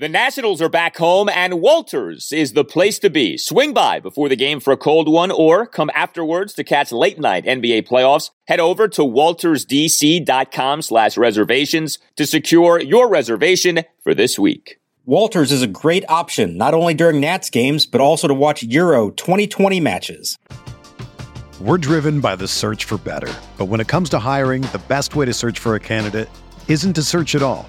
The Nationals are back home, and Walters is the place to be. Swing by before the game for a cold one, or come afterwards to catch late night NBA playoffs. Head over to waltersdc.com slash reservations to secure your reservation for this week. Walters is a great option, not only during Nats games, but also to watch Euro 2020 matches. We're driven by the search for better. But when it comes to hiring, the best way to search for a candidate isn't to search at all.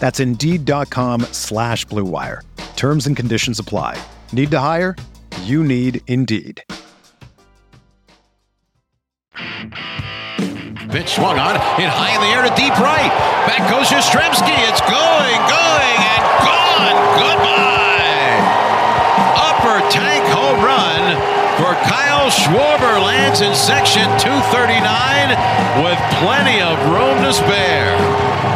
That's Indeed.com slash BlueWire. Terms and conditions apply. Need to hire? You need Indeed. Pitch swung on, hit high in the air to deep right. Back goes Yastrzemski. It's going, going, and gone. Goodbye. Upper tank home run for Kyle Schwarber lands in section 239 with plenty of room to spare.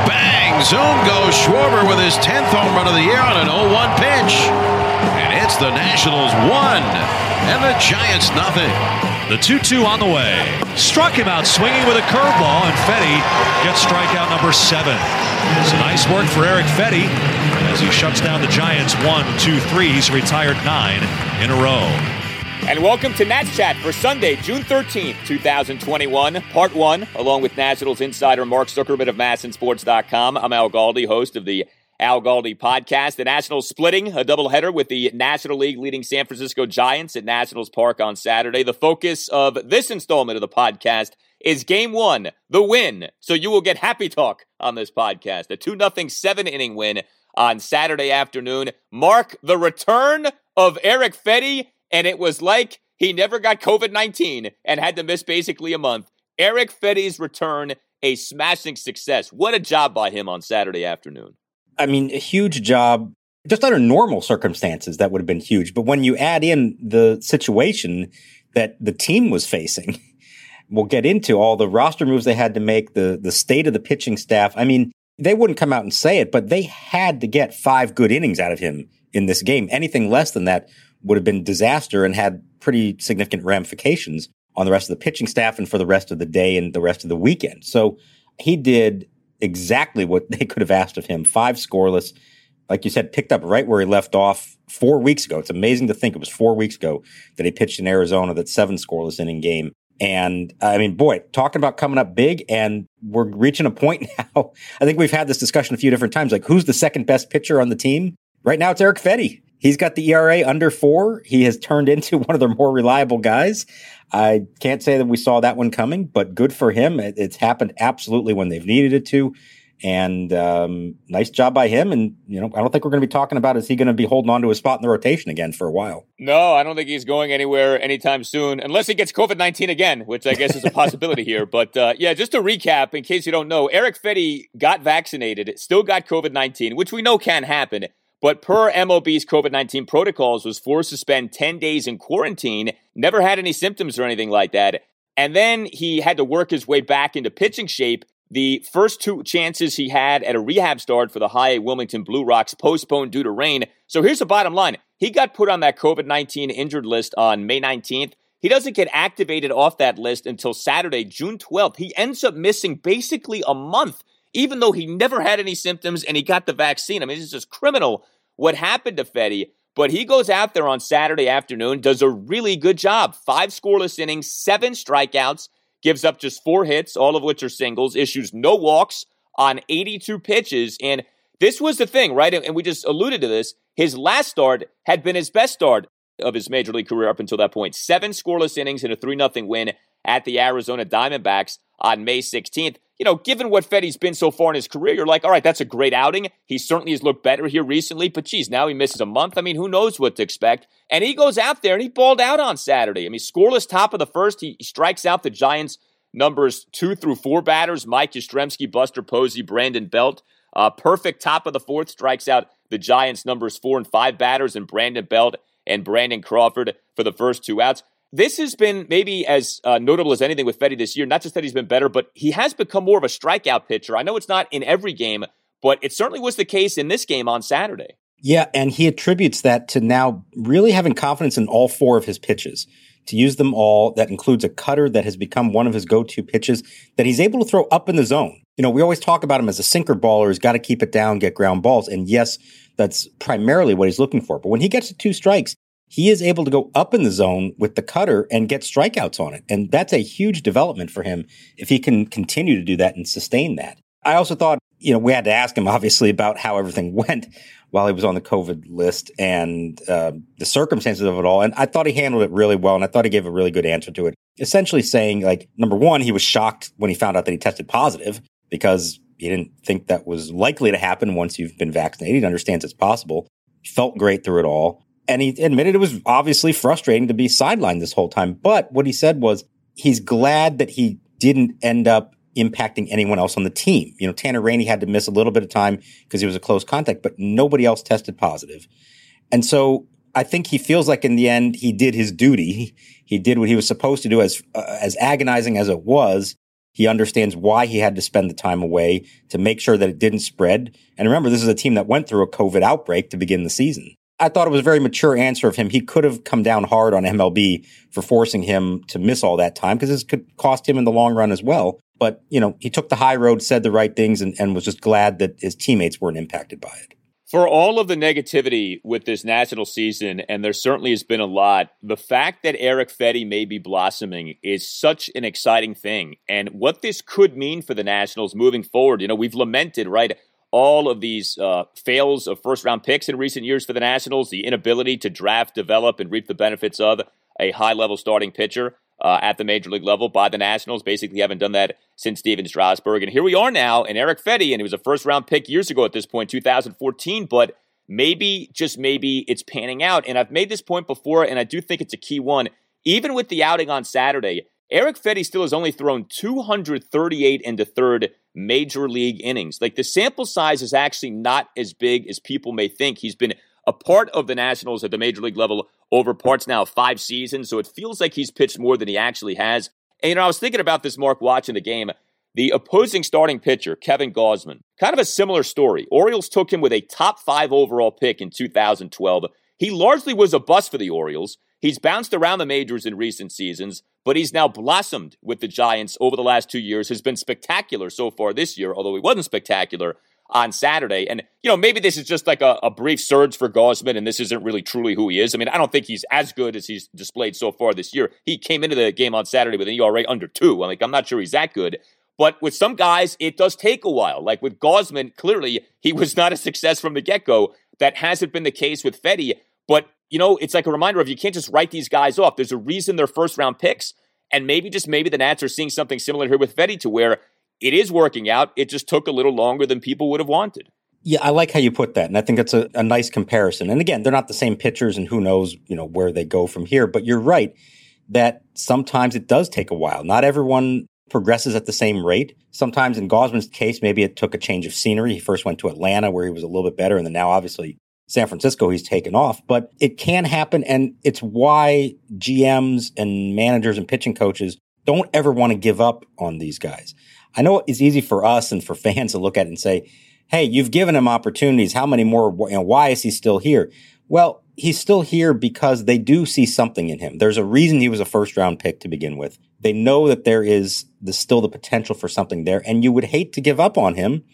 Bang! Zoom goes Schwarber with his 10th home run of the year on an 0 1 pitch. And it's the Nationals 1 and the Giants nothing. The 2 2 on the way. Struck him out swinging with a curveball, and Fedde gets strikeout number seven. It's a nice work for Eric Fedde as he shuts down the Giants 1 2 3. He's retired nine in a row. And welcome to Nats Chat for Sunday, June 13th, 2021, part one, along with Nationals insider Mark Zuckerman of MASNsports.com. I'm Al Galdi, host of the Al Galdi podcast. The Nationals splitting a doubleheader with the National League leading San Francisco Giants at Nationals Park on Saturday. The focus of this installment of the podcast is game one, the win. So you will get happy talk on this podcast. A 2 0 seven inning win on Saturday afternoon. Mark the return of Eric Fedde, and it was like he never got COVID 19 and had to miss basically a month. Eric Fedde's return, a smashing success. What a job by him on Saturday afternoon. I mean, a huge job. Just under normal circumstances, that would have been huge. But when you add in the situation that the team was facing, we'll get into all the roster moves they had to make, the the state of the pitching staff. I mean, they wouldn't come out and say it, but they had to get five good innings out of him in this game. Anything less than that would have been disaster and had pretty significant ramifications on the rest of the pitching staff and for the rest of the day and the rest of the weekend. So he did exactly what they could have asked of him. Five scoreless, like you said, picked up right where he left off four weeks ago. It's amazing to think it was four weeks ago that he pitched in Arizona that seven scoreless inning game. And uh, I mean, boy, talking about coming up big, and we're reaching a point now. I think we've had this discussion a few different times. Like, who's the second best pitcher on the team? Right now, it's Eric Fedde. He's got the ERA under four. He has turned into one of their more reliable guys. I can't say that we saw that one coming, but good for him. It, it's happened absolutely when they've needed it to. And um, nice job by him. And, you know, I don't think we're going to be talking about is he going to be holding on to his spot in the rotation again for a while. No, I don't think he's going anywhere anytime soon, unless he gets COVID 19 again, which I guess is a possibility here. But uh, yeah, just to recap, in case you don't know, Eric Fedde got vaccinated, still got COVID 19, which we know can happen. But per MLB's COVID 19 protocols, was forced to spend 10 days in quarantine, never had any symptoms or anything like that. And then he had to work his way back into pitching shape. The first two chances he had at a rehab start for the high Wilmington Blue Rocks postponed due to rain. So here's the bottom line he got put on that COVID 19 injured list on May 19th. He doesn't get activated off that list until Saturday, June 12th. He ends up missing basically a month, even though he never had any symptoms and he got the vaccine. I mean, it's just criminal what happened to Fedde, but he goes out there on Saturday afternoon, does a really good job. Five scoreless innings, seven strikeouts, gives up just four hits, all of which are singles, issues no walks on 82 pitches. And this was the thing, right? And we just alluded to this. His last start had been his best start of his major league career up until that point. Seven scoreless innings and a 3 0 win at the Arizona Diamondbacks on May 16th. You know, given what Fedde's been so far in his career, you're like, all right, that's a great outing. He certainly has looked better here recently, but geez, now he misses a month. I mean, who knows what to expect? And he goes out there and he balled out on Saturday. I mean, scoreless top of the first. He, strikes out the Giants' numbers two through four batters Mike Yastrzemski, Buster Posey, Brandon Belt. Uh, perfect top of the fourth strikes out the Giants' numbers four and five batters and Brandon Belt and Brandon Crawford for the first two outs this has been maybe as uh, notable as anything with Fedde this year. Not just that he's been better, but he has become more of a strikeout pitcher. I know it's not in every game, but it certainly was the case in this game on Saturday. Yeah, and he attributes that to now really having confidence in all four of his pitches. To use them all, that includes a cutter that has become one of his go-to pitches that he's able to throw up in the zone. You know, we always talk about him as a sinker baller who's got to keep it down, get ground balls. And yes, that's primarily what he's looking for. But when he gets to two strikes, he is able to go up in the zone with the cutter and get strikeouts on it. And that's a huge development for him if he can continue to do that and sustain that. I also thought, you know, we had to ask him obviously about how everything went while he was on the COVID list and uh, the circumstances of it all. And I thought he handled it really well. And I thought he gave a really good answer to it. Essentially saying, like, number one, he was shocked when he found out that he tested positive because he didn't think that was likely to happen once you've been vaccinated. He understands it's possible. He felt great through it all. And he admitted it was obviously frustrating to be sidelined this whole time. But what he said was he's glad that he didn't end up impacting anyone else on the team. You know, Tanner Rainey had to miss a little bit of time because he was a close contact, but nobody else tested positive. And so I think he feels like in the end he did his duty. He did what he was supposed to do as uh, as agonizing as it was. He understands why he had to spend the time away to make sure that it didn't spread. And remember, this is a team that went through a COVID outbreak to begin the season. I thought it was a very mature answer of him. He could have come down hard on MLB for forcing him to miss all that time because this could cost him in the long run as well. But, you know, he took the high road, said the right things, and, and was just glad that his teammates weren't impacted by it. For all of the negativity with this national season, and there certainly has been a lot, the fact that Eric Fedde may be blossoming is such an exciting thing. And what this could mean for the Nationals moving forward, you know, we've lamented, right? All of these uh, fails of first round picks in recent years for the Nationals, the inability to draft, develop, and reap the benefits of a high level starting pitcher uh, at the major league level by the Nationals. Basically, haven't done that since Stephen Strasburg. And here we are now, and Eric Fedde, and he was a first round pick years ago at this point, 2014, but maybe, just maybe, it's panning out. And I've made this point before, and I do think it's a key one. Even with the outing on Saturday, Eric Fedde still has only thrown 238 into third major league innings. Like the sample size is actually not as big as people may think. He's been a part of the Nationals at the major league level over parts now five seasons, so it feels like he's pitched more than he actually has. And you know, I was thinking about this, Mark, watching the game. The opposing starting pitcher, Kevin Gausman, kind of a similar story. Orioles took him with a top five overall pick in 2012. He largely was a bust for the Orioles. He's bounced around the majors in recent seasons, but he's now blossomed with the Giants over the last two years, has been spectacular so far this year, although he wasn't spectacular on Saturday. And, you know, maybe this is just like a, a, brief surge for Gausman and this isn't really truly who he is. I mean, I don't think he's as good as he's displayed so far this year. He came into the game on Saturday with an ERA under two. I'm like, I'm not sure he's that good. But with some guys, it does take a while. Like with Gausman, clearly he was not a success from the get go. That hasn't been the case with Fedde. But you know, it's like a reminder of you can't just write these guys off. There's a reason they're first round picks. And maybe just maybe the Nats are seeing something similar here with Fedde to where it is working out. It just took a little longer than people would have wanted. Yeah, I like how you put that. And I think that's a, a nice comparison. And again, they're not the same pitchers and who knows, you know, where they go from here. But you're right that sometimes it does take a while. Not everyone progresses at the same rate. Sometimes in Gausman's case, maybe it took a change of scenery. He first went to Atlanta where he was a little bit better, and then now obviously San Francisco, he's taken off, but it can happen. And it's why GMs and managers and pitching coaches don't ever want to give up on these guys. I know it's easy for us and for fans to look at it and say, Hey, you've given him opportunities. How many more? You know, why is he still here? Well, he's still here because they do see something in him. There's a reason he was a first round pick to begin with. They know that there is the, still the potential for something there, and you would hate to give up on him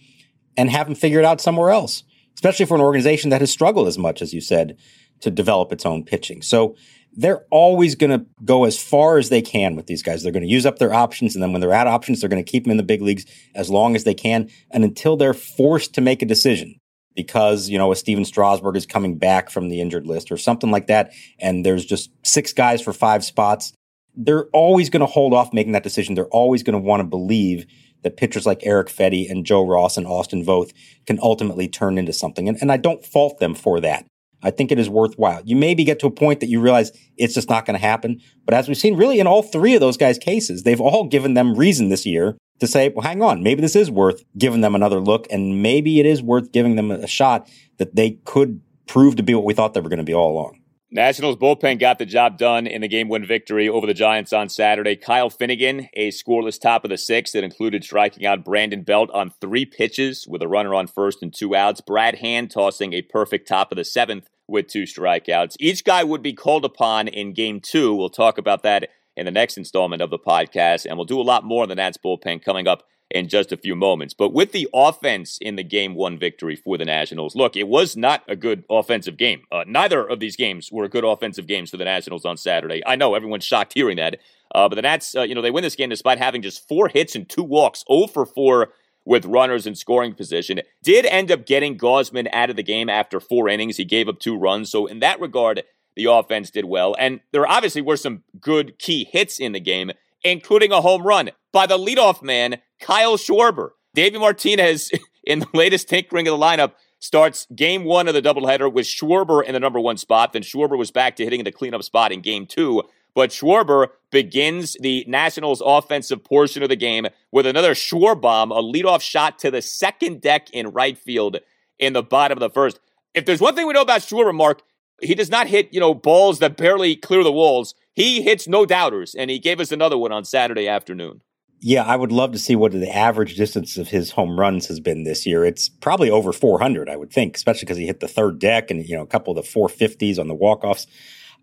and have him figure it out somewhere else especially for an organization that has struggled as much as you said to develop its own pitching. So they're always going to go as far as they can with these guys. They're going to use up their options. And then when they're out options, they're going to keep them in the big leagues as long as they can and until they're forced to make a decision because, you know, a Stephen Strasburg is coming back from the injured list or something like that. And there's just six guys for five spots they're always going to hold off making that decision. They're always going to want to believe that pitchers like Eric Fedde and Joe Ross and Austin Voth can ultimately turn into something. And, and I don't fault them for that. I think it is worthwhile. You maybe get to a point that you realize it's just not going to happen. But as we've seen really in all three of those guys' cases, they've all given them reason this year to say, well, hang on, maybe this is worth giving them another look. And maybe it is worth giving them a shot that they could prove to be what we thought they were going to be all along. Nationals bullpen got the job done in the game win victory over the Giants on Saturday. Kyle Finnegan, a scoreless top of the sixth that included striking out Brandon Belt on three pitches with a runner on first and two outs. Brad Hand tossing a perfect top of the seventh with two strikeouts. Each guy would be called upon in game two. We'll talk about that in the next installment of the podcast, and we'll do a lot more on the Nats bullpen coming up in just a few moments. But with the offense in the game one victory for the Nationals, look, it was not a good offensive game. Uh, neither of these games were good offensive games for the Nationals on Saturday. I know everyone's shocked hearing that. Uh, but the Nats, uh, you know, they win this game despite having just four hits and two walks, 0 for 4 with runners in scoring position. Did end up getting Gausman out of the game after four innings. He gave up two runs. So, in that regard, the offense did well. And there obviously were some good key hits in the game, including a home run by the leadoff man, Kyle Schwarber. David Martinez, in the latest tinkering of the lineup, starts game one of the doubleheader with Schwarber in the number one spot. Then Schwarber was back to hitting the cleanup spot in game two. But Schwarber begins the Nationals' offensive portion of the game with another Schwarbomb, a leadoff shot to the second deck in right field in the bottom of the first. If there's one thing we know about Schwarber, Mark, he does not hit, you know, balls that barely clear the walls. He hits no doubters, and he gave us another one on Saturday afternoon. Yeah, I would love to see what the average distance of his home runs has been this year. It's probably over 400, I would think, especially because he hit the third deck and you know a couple of the 450s on the walk-offs.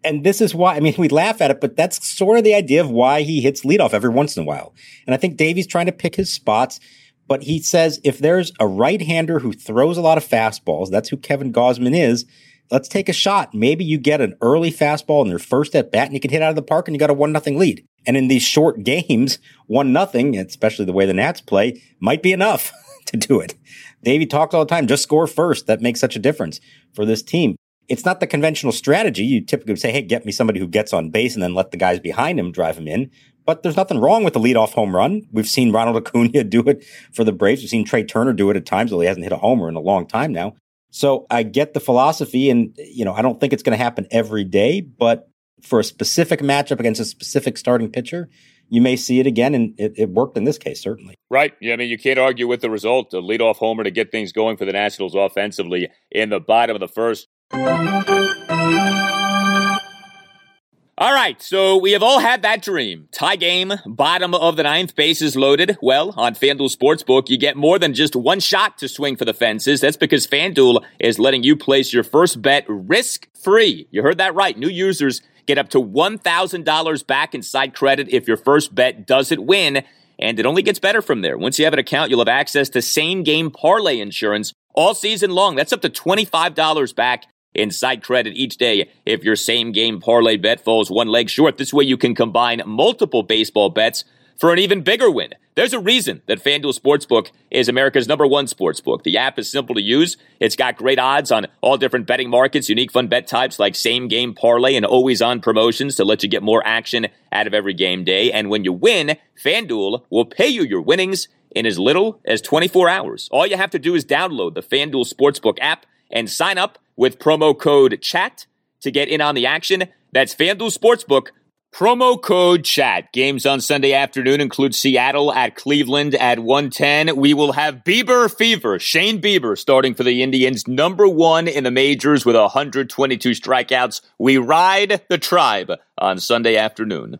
And this is why I mean we laugh at it, but that's sort of the idea of why he hits leadoff every once in a while. And I think Davey's trying to pick his spots, but he says if there's a right-hander who throws a lot of fastballs, that's who Kevin Gausman is. Let's take a shot. Maybe you get an early fastball in your first at bat and you can hit out of the park and you got a one nothing lead. And in these short games, one nothing, especially the way the Nats play, might be enough to do it. Davey talks all the time, just score first. That makes such a difference for this team. It's not the conventional strategy. You typically say, hey, get me somebody who gets on base and then let the guys behind him drive him in. But there's nothing wrong with the leadoff home run. We've seen Ronald Acuna do it for the Braves. We've seen Trea Turner do it at times, though he hasn't hit a homer in a long time now. So I get the philosophy and, you know, I don't think it's going to happen every day, but for a specific matchup against a specific starting pitcher, you may see it again, and it, it, worked in this case, certainly. Right. Yeah, I mean, you can't argue with the result. A leadoff homer to get things going for the Nationals offensively in the bottom of the first. All right, so we have all had that dream. Tie game, bottom of the ninth, bases loaded. Well, on FanDuel Sportsbook, you get more than just one shot to swing for the fences. That's because FanDuel is letting you place your first bet risk free. You heard that right. New users get up to $1,000 back in side credit if your first bet doesn't win. And it only gets better from there. Once you have an account, you'll have access to same game parlay insurance all season long. That's up to $25 back inside credit each day if your same game parlay bet falls one leg short. This way you can combine multiple baseball bets for an even bigger win. There's a reason that FanDuel Sportsbook is America's number one sportsbook. The app is simple to use. It's got great odds on all different betting markets, unique fun bet types like same game parlay and always on promotions to let you get more action out of every game day. And when you win, FanDuel will pay you your winnings in as little as 24 hours. All you have to do is download the FanDuel Sportsbook app and sign up with promo code CHAT to get in on the action. That's FanDuel Sportsbook, promo code CHAT. Games on Sunday afternoon include Seattle at Cleveland at 110. We will have Bieber fever. Shane Bieber starting for the Indians, number one in the majors with 122 strikeouts. We ride the tribe on Sunday afternoon.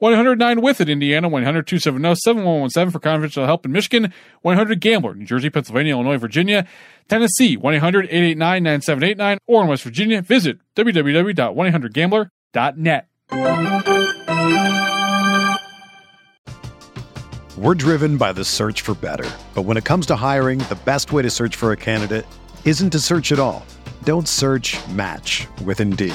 109 with it, Indiana, 100 270 7117 for confidential help in Michigan, 100 Gambler, New Jersey, Pennsylvania, Illinois, Virginia, Tennessee, 1 800 889 9789, or in West Virginia, visit www.1800gambler.net. We're driven by the search for better. But when it comes to hiring, the best way to search for a candidate isn't to search at all. Don't search match with Indeed.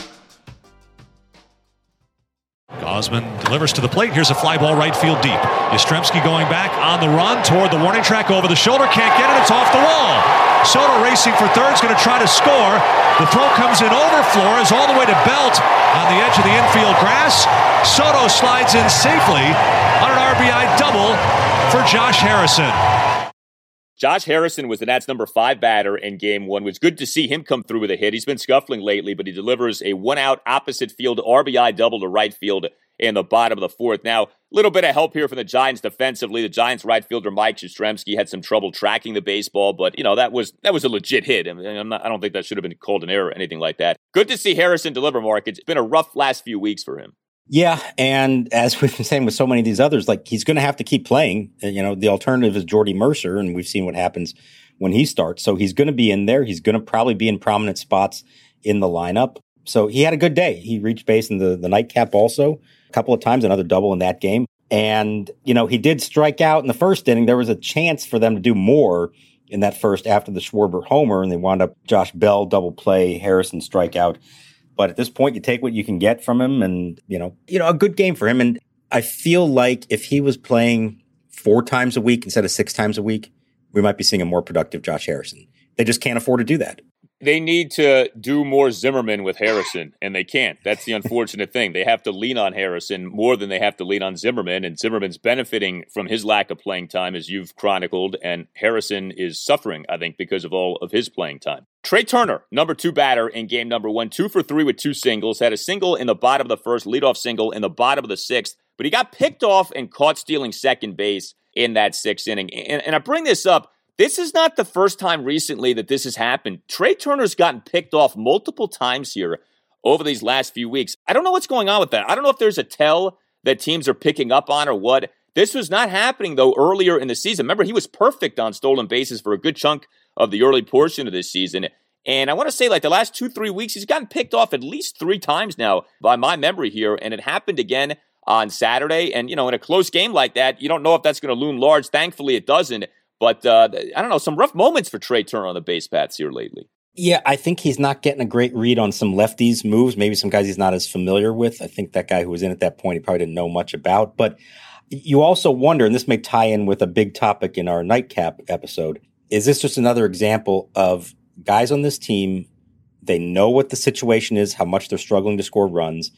Gausman delivers to the plate. Here's a fly ball right field deep. Yastrzemski going back on the run toward the warning track over the shoulder. Can't get it. It's off the wall. Soto racing for third is going to try to score. The throw comes in over Flores all the way to Belt on the edge of the infield grass. Soto slides in safely on an RBI double for Josh Harrison. Josh Harrison was the Nats' number five batter in game one. It was good to see him come through with a hit. He's been scuffling lately, but he delivers a one out opposite field RBI double to right field in the bottom of the fourth. Now, a little bit of help here from the Giants defensively. The Giants right fielder Mike Yastrzemski had some trouble tracking the baseball, but you know that was that was a legit hit. I, mean, not, I don't think that should have been called an error or anything like that. Good to see Harrison deliver, Mark. It's been a rough last few weeks for him. Yeah, and as we've been saying with so many of these others, like he's going to have to keep playing. Uh, you know, the alternative is Jordy Mercer, and we've seen what happens when he starts. So he's going to be in there. He's going to probably be in prominent spots in the lineup. So he had a good day. He reached base in the the nightcap also a couple of times, another double in that game. And you know, he did strike out in the first inning. There was a chance for them to do more in that first after the Schwarber homer, and they wound up Josh Bell double play, Harrison strikeout. But at this point, you take what you can get from him, and you know, you know, a good game for him. And I feel like if he was playing four times a week instead of six times a week, we might be seeing a more productive Josh Harrison. They just can't afford to do that. They need to do more Zimmerman with Harrison, and they can't. That's the unfortunate thing. They have to lean on Harrison more than they have to lean on Zimmerman, and Zimmerman's benefiting from his lack of playing time, as you've chronicled, and Harrison is suffering, I think, because of all of his playing time. Trea Turner, number two batter in game number one, two for three with two singles, had a single in the bottom of the first, leadoff single in the bottom of the sixth, but he got picked off and caught stealing second base in that sixth inning. And, and I bring this up this is not the first time recently that this has happened. Trea Turner's gotten picked off multiple times here over these last few weeks. I don't know what's going on with that. I don't know if there's a tell that teams are picking up on or what. This was not happening though earlier in the season. Remember, he was perfect on stolen bases for a good chunk of the early portion of this season. And I want to say, like the last two, three weeks, he's gotten picked off at least three times now by my memory here. And it happened again on Saturday. And, you know, in a close game like that, you don't know if that's going to loom large. Thankfully, it doesn't. But uh, I don't know, some rough moments for Trea Turner on the base paths here lately. Yeah, I think he's not getting a great read on some lefties moves, maybe some guys he's not as familiar with. I think that guy who was in at that point, he probably didn't know much about. But you also wonder, and this may tie in with a big topic in our nightcap episode, is this just another example of guys on this team? They know what the situation is, how much they're struggling to score runs.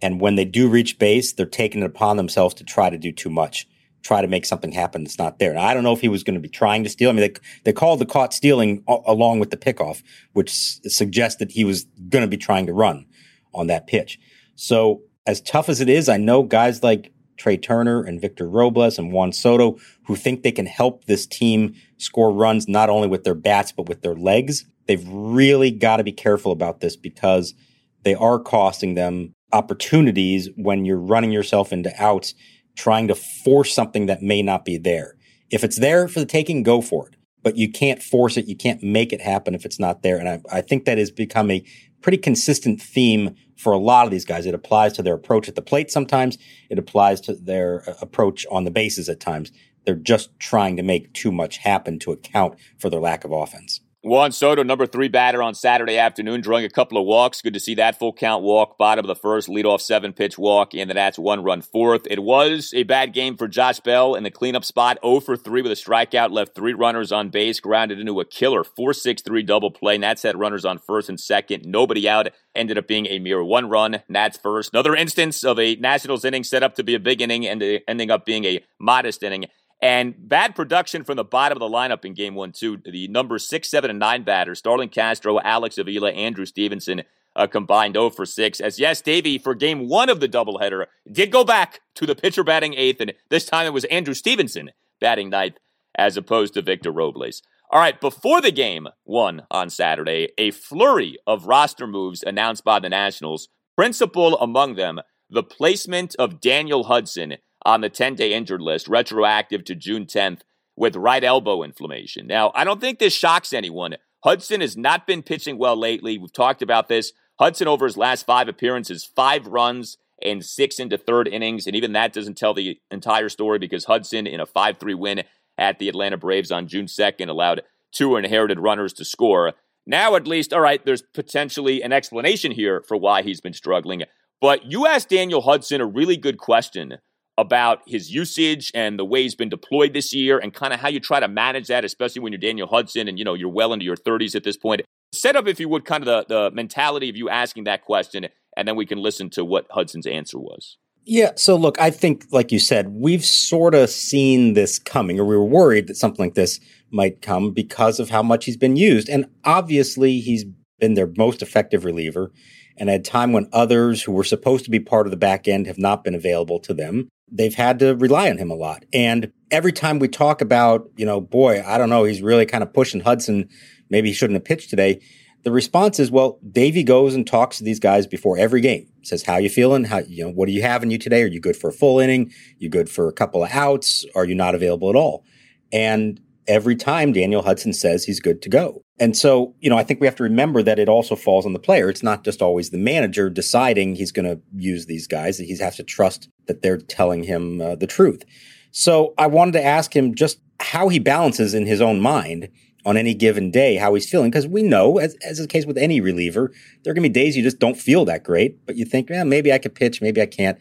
And when they do reach base, they're taking it upon themselves to try to do too much try to make something happen that's not there. Now, I don't know if he was going to be trying to steal. I mean, they, they called the caught stealing a- along with the pickoff, which s- suggests that he was going to be trying to run on that pitch. So as tough as it is, I know guys like Trea Turner and Victor Robles and Juan Soto who think they can help this team score runs not only with their bats, but with their legs. They've really got to be careful about this because they are costing them opportunities when you're running yourself into outs trying to force something that may not be there. If it's there for the taking, go for it. But you can't force it. You can't make it happen if it's not there. And I, I think that has become a pretty consistent theme for a lot of these guys. It applies to their approach at the plate sometimes. It applies to their uh, approach on the bases at times. They're just trying to make too much happen to account for their lack of offense Juan Soto, number three batter on Saturday afternoon, drawing a couple of walks. Good to see that full count walk, bottom of the first, leadoff seven pitch walk, and the Nats one run fourth. It was a bad game for Josh Bell in the cleanup spot, 0 for 3 with a strikeout, left three runners on base, grounded into a killer 4 6 3 double play. Nats had runners on first and second, nobody out. Ended up being a mere one run, Nats first. Another instance of a Nationals inning set up to be a big inning and uh, ending up being a modest inning. And bad production from the bottom of the lineup in game one, too. The number six, seven, and nine batters, Starlin Castro, Alex Avila, Andrew Stevenson, uh, combined 0 for 6. As yes, Davey, for game one of the doubleheader, did go back to the pitcher batting eighth, and this time it was Andrew Stevenson batting ninth as opposed to Victor Robles. All right, before the game one on Saturday, a flurry of roster moves announced by the Nationals, principal among them, the placement of Daniel Hudson on the 10 day injured list, retroactive to June 10th, with right elbow inflammation. Now, I don't think this shocks anyone. Hudson has not been pitching well lately. We've talked about this. Hudson, over his last five appearances, five runs and six into third innings. And even that doesn't tell the entire story because Hudson, in a 5 3 win at the Atlanta Braves on June 2nd, allowed two inherited runners to score. Now, at least, all right, there's potentially an explanation here for why he's been struggling. But you asked Daniel Hudson a really good question about his usage and the way he's been deployed this year and kind of how you try to manage that, especially when you're Daniel Hudson and, you know, you're well into your 30s at this point. Set up, if you would, kind of the, the mentality of you asking that question, and then we can listen to what Hudson's answer was. Yeah. So, look, I think, like you said, we've sort of seen this coming, or we were worried that something like this might come because of how much he's been used. And obviously, he's been their most effective reliever and at a time when others who were supposed to be part of the back end have not been available to them they've had to rely on him a lot. And every time we talk about, you know, boy, I don't know, he's really kind of pushing Hudson. Maybe he shouldn't have pitched today. The response is, well, Davey goes and talks to these guys before every game. Says, how you feeling? How, you know, what do you have in you today? Are you good for a full inning? You good for a couple of outs? Are you not available at all? And every time Daniel Hudson says he's good to go. And so, you know, I think we have to remember that it also falls on the player. It's not just always the manager deciding he's going to use these guys. That he has to trust that they're telling him uh, the truth. So I wanted to ask him just how he balances in his own mind on any given day how he's feeling because we know as, as is the case with any reliever there are going to be days you just don't feel that great but you think eh, maybe i could pitch maybe i can't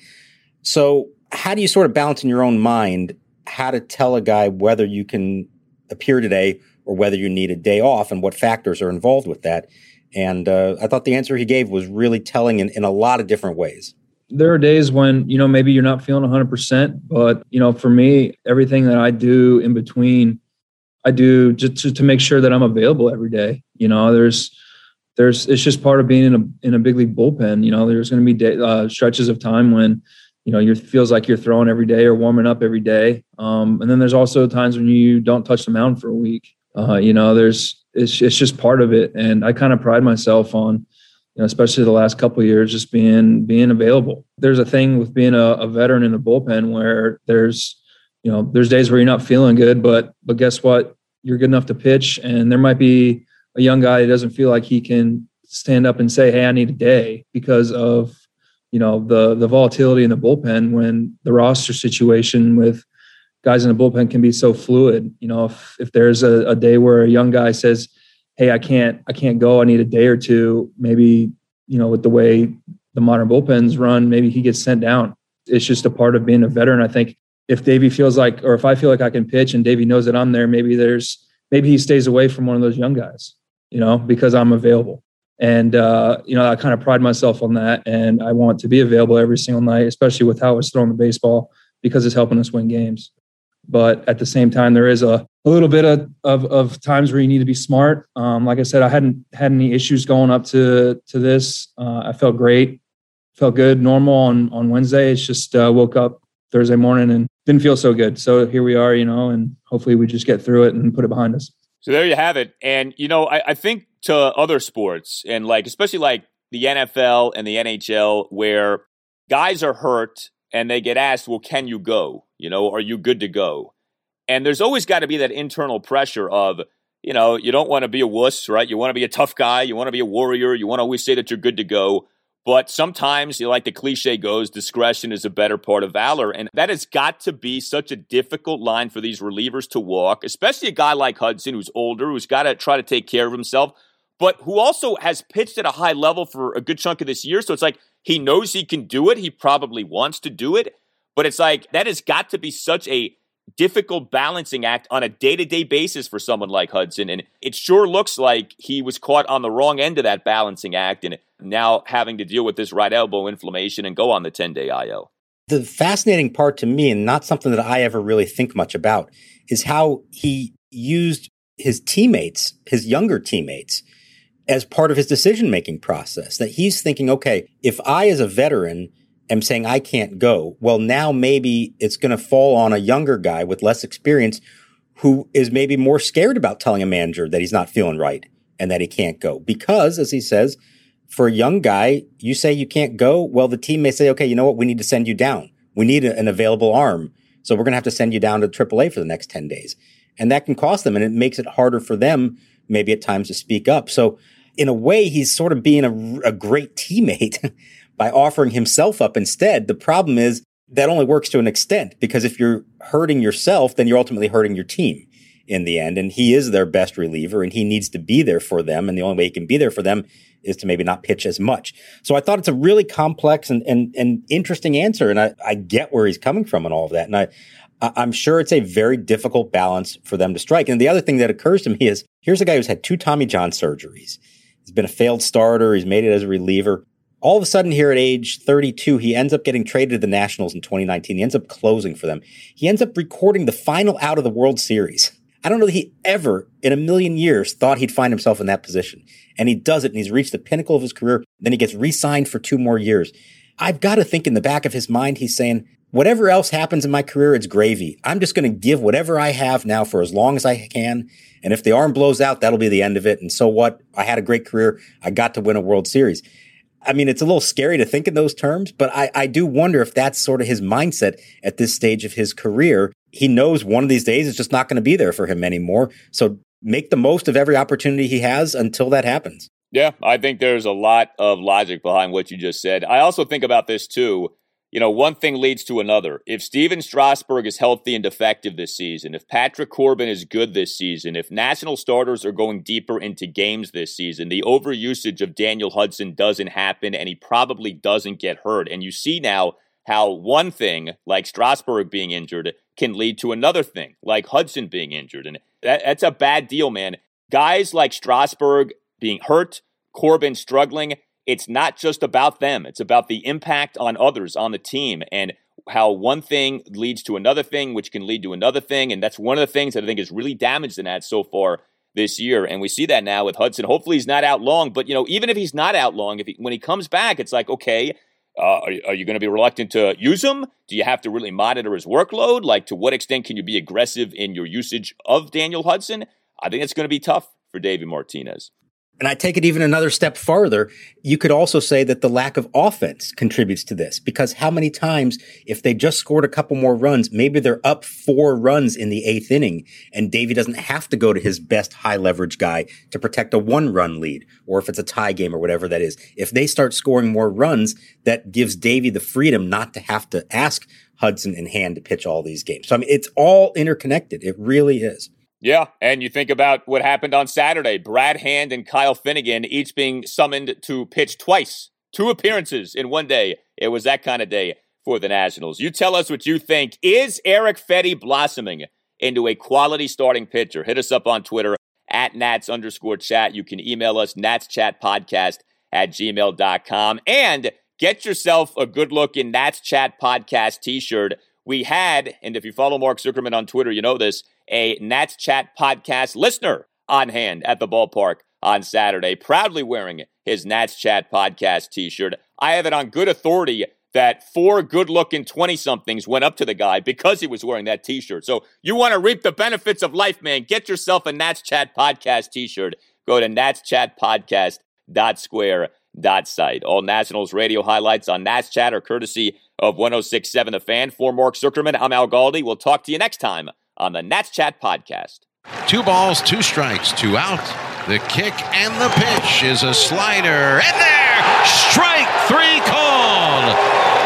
so how do you sort of balance in your own mind how to tell a guy whether you can appear today or whether you need a day off and what factors are involved with that. And uh, I thought the answer he gave was really telling in, in a lot of different ways. There are days when, you know, maybe you're not feeling 100%, but, you know, for me, everything that I do in between, I do just to, to make sure that I'm available every day. You know, there's, there's, it's just part of being in a, in a big league bullpen. You know, there's going to be day, uh, stretches of time when, you know, it feels like you're throwing every day or warming up every day. Um, and then there's also times when you don't touch the mound for a week. Uh, you know, there's it's it's just part of it, and I kind of pride myself on, you know, especially the last couple years, just being being available. There's a thing with being a, a veteran in the bullpen where there's, you know, there's days where you're not feeling good, but but guess what? You're good enough to pitch, and there might be a young guy that doesn't feel like he can stand up and say, "Hey, I need a day," because of you know the the volatility in the bullpen when the roster situation with guys in the bullpen can be so fluid. You know, if if there's a, a day where a young guy says, "Hey, I can't I can't go. I need a day or two. Maybe you know with the way the modern bullpens run, maybe he gets sent down. It's just a part of being a veteran. I think if Davey feels like, or if I feel like I can pitch and Davey knows that I'm there, maybe there's maybe he stays away from one of those young guys. You know, because I'm available. And uh, you know, I kind of pride myself on that, and I want to be available every single night, especially with how it's throwing the baseball, because it's helping us win games. But at the same time, there is a, a little bit of, of, of times where you need to be smart. Um, like I said, I hadn't had any issues going up to to this. Uh, I felt great, felt good, normal on on Wednesday. It's just uh, woke up Thursday morning and didn't feel so good. So here we are, you know, and hopefully we just get through it and put it behind us. So there you have it. And you know, I, I think to other sports and like especially like the NFL and the NHL where guys are hurt and they get asked, "Well, can you go? You know, are you good to go?" And there's always got to be that internal pressure of, you know, you don't want to be a wuss, right? You want to be a tough guy, you want to be a warrior, you want to always say that you're good to go. But sometimes, you know, like the cliche goes, discretion is a better part of valor. And that has got to be such a difficult line for these relievers to walk, especially a guy like Hudson who's older, who's got to try to take care of himself, but who also has pitched at a high level for a good chunk of this year. So it's like he knows he can do it. He probably wants to do it. But it's like that has got to be such a difficult balancing act on a day to day basis for someone like Hudson. And it sure looks like he was caught on the wrong end of that balancing act and now having to deal with this right elbow inflammation and go on the 10 day IL. The fascinating part to me, and not something that I ever really think much about, is how he used his teammates, his younger teammates, as part of his decision making process. That he's thinking, okay, if I, as a veteran, am saying I can't go, well, now maybe it's going to fall on a younger guy with less experience who is maybe more scared about telling a manager that he's not feeling right and that he can't go. Because, as he says, for a young guy, you say you can't go. Well, the team may say, okay, you know what? We need to send you down. We need a, an available arm. So we're going to have to send you down to AAA for the next 10 days. And that can cost them and it makes it harder for them maybe at times to speak up. So in a way, he's sort of being a, a great teammate by offering himself up instead. The problem is that only works to an extent because if you're hurting yourself, then you're ultimately hurting your team in the end. And he is their best reliever and he needs to be there for them. And the only way he can be there for them is to maybe not pitch as much. So I thought it's a really complex and, and, and interesting answer. And I, I get where he's coming from and all of that. And I, I'm sure it's a very difficult balance for them to strike. And the other thing that occurs to me is here's a guy who's had two Tommy John surgeries. He's been a failed starter. He's made it as a reliever all of a sudden here at age 32, he ends up getting traded to the Nationals in 2019. He ends up closing for them. He ends up recording the final out of the World Series. I don't know that he ever in a million years thought he'd find himself in that position. And he does it and he's reached the pinnacle of his career. Then he gets re-signed for two more years. I've got to think in the back of his mind, he's saying, whatever else happens in my career, it's gravy. I'm just going to give whatever I have now for as long as I can. And if the arm blows out, that'll be the end of it. And so what? I had a great career. I got to win a World Series. I mean, it's a little scary to think in those terms, but I, I do wonder if that's sort of his mindset at this stage of his career. He knows one of these days it's just not going to be there for him anymore. So make the most of every opportunity he has until that happens. Yeah, I think there's a lot of logic behind what you just said. I also think about this too you know, one thing leads to another. If Stephen Strasburg is healthy and effective this season, if Patrick Corbin is good this season, if national starters are going deeper into games this season, the overusage of Daniel Hudson doesn't happen and he probably doesn't get hurt. And you see now how one thing, like Strasburg being injured, can lead to another thing, like Hudson being injured. And that, that's a bad deal, man. Guys like Strasburg being hurt, Corbin struggling, it's not just about them. It's about the impact on others on the team and how one thing leads to another thing, which can lead to another thing. And that's one of the things that I think is really damaged in that so far this year. And we see that now with Hudson. Hopefully he's not out long, but you know, even if he's not out long, if he, when he comes back, it's like, okay, uh, are, are, you going to be reluctant to use him? Do you have to really monitor his workload? Like, to what extent can you be aggressive in your usage of Daniel Hudson? I think it's going to be tough for David Martinez. And I take it even another step farther. You could also say that the lack of offense contributes to this because how many times, if they just scored a couple more runs, maybe they're up four runs in the eighth inning and Davey doesn't have to go to his best high leverage guy to protect a one run lead or if it's a tie game or whatever that is. If they start scoring more runs, that gives Davey the freedom not to have to ask Hudson in hand to pitch all these games. So I mean, it's all interconnected. It really is. Yeah, and you think about what happened on Saturday. Brad Hand and Kyle Finnegan each being summoned to pitch twice, two appearances in one day. It was that kind of day for the Nationals. You tell us what you think. Is Eric Fedde blossoming into a quality starting pitcher? Hit us up on Twitter at Nats underscore chat. You can email us, natschatpodcast at gmail.com. And get yourself a good looking Nats Chat Podcast t shirt. We had, and if you follow Mark Zuckerman on Twitter, you know this a Nats Chat podcast listener on hand at the ballpark on Saturday, proudly wearing his Nats Chat podcast t shirt. I have it on good authority that four good looking 20 somethings went up to the guy because he was wearing that t shirt. So you want to reap the benefits of life, man. Get yourself a Nats Chat podcast t shirt. Go to natschatpodcast.square.site. All Nationals radio highlights on Nats Chat are courtesy of 1067 The Fan. For Mark Zuckerman, I'm Al Galdi. We'll talk to you next time on the Nats Chat podcast. Two balls, two strikes, two out. The kick and the pitch is a slider. And there, strike three called.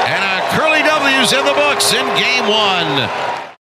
And a Curly W's in the books in game one.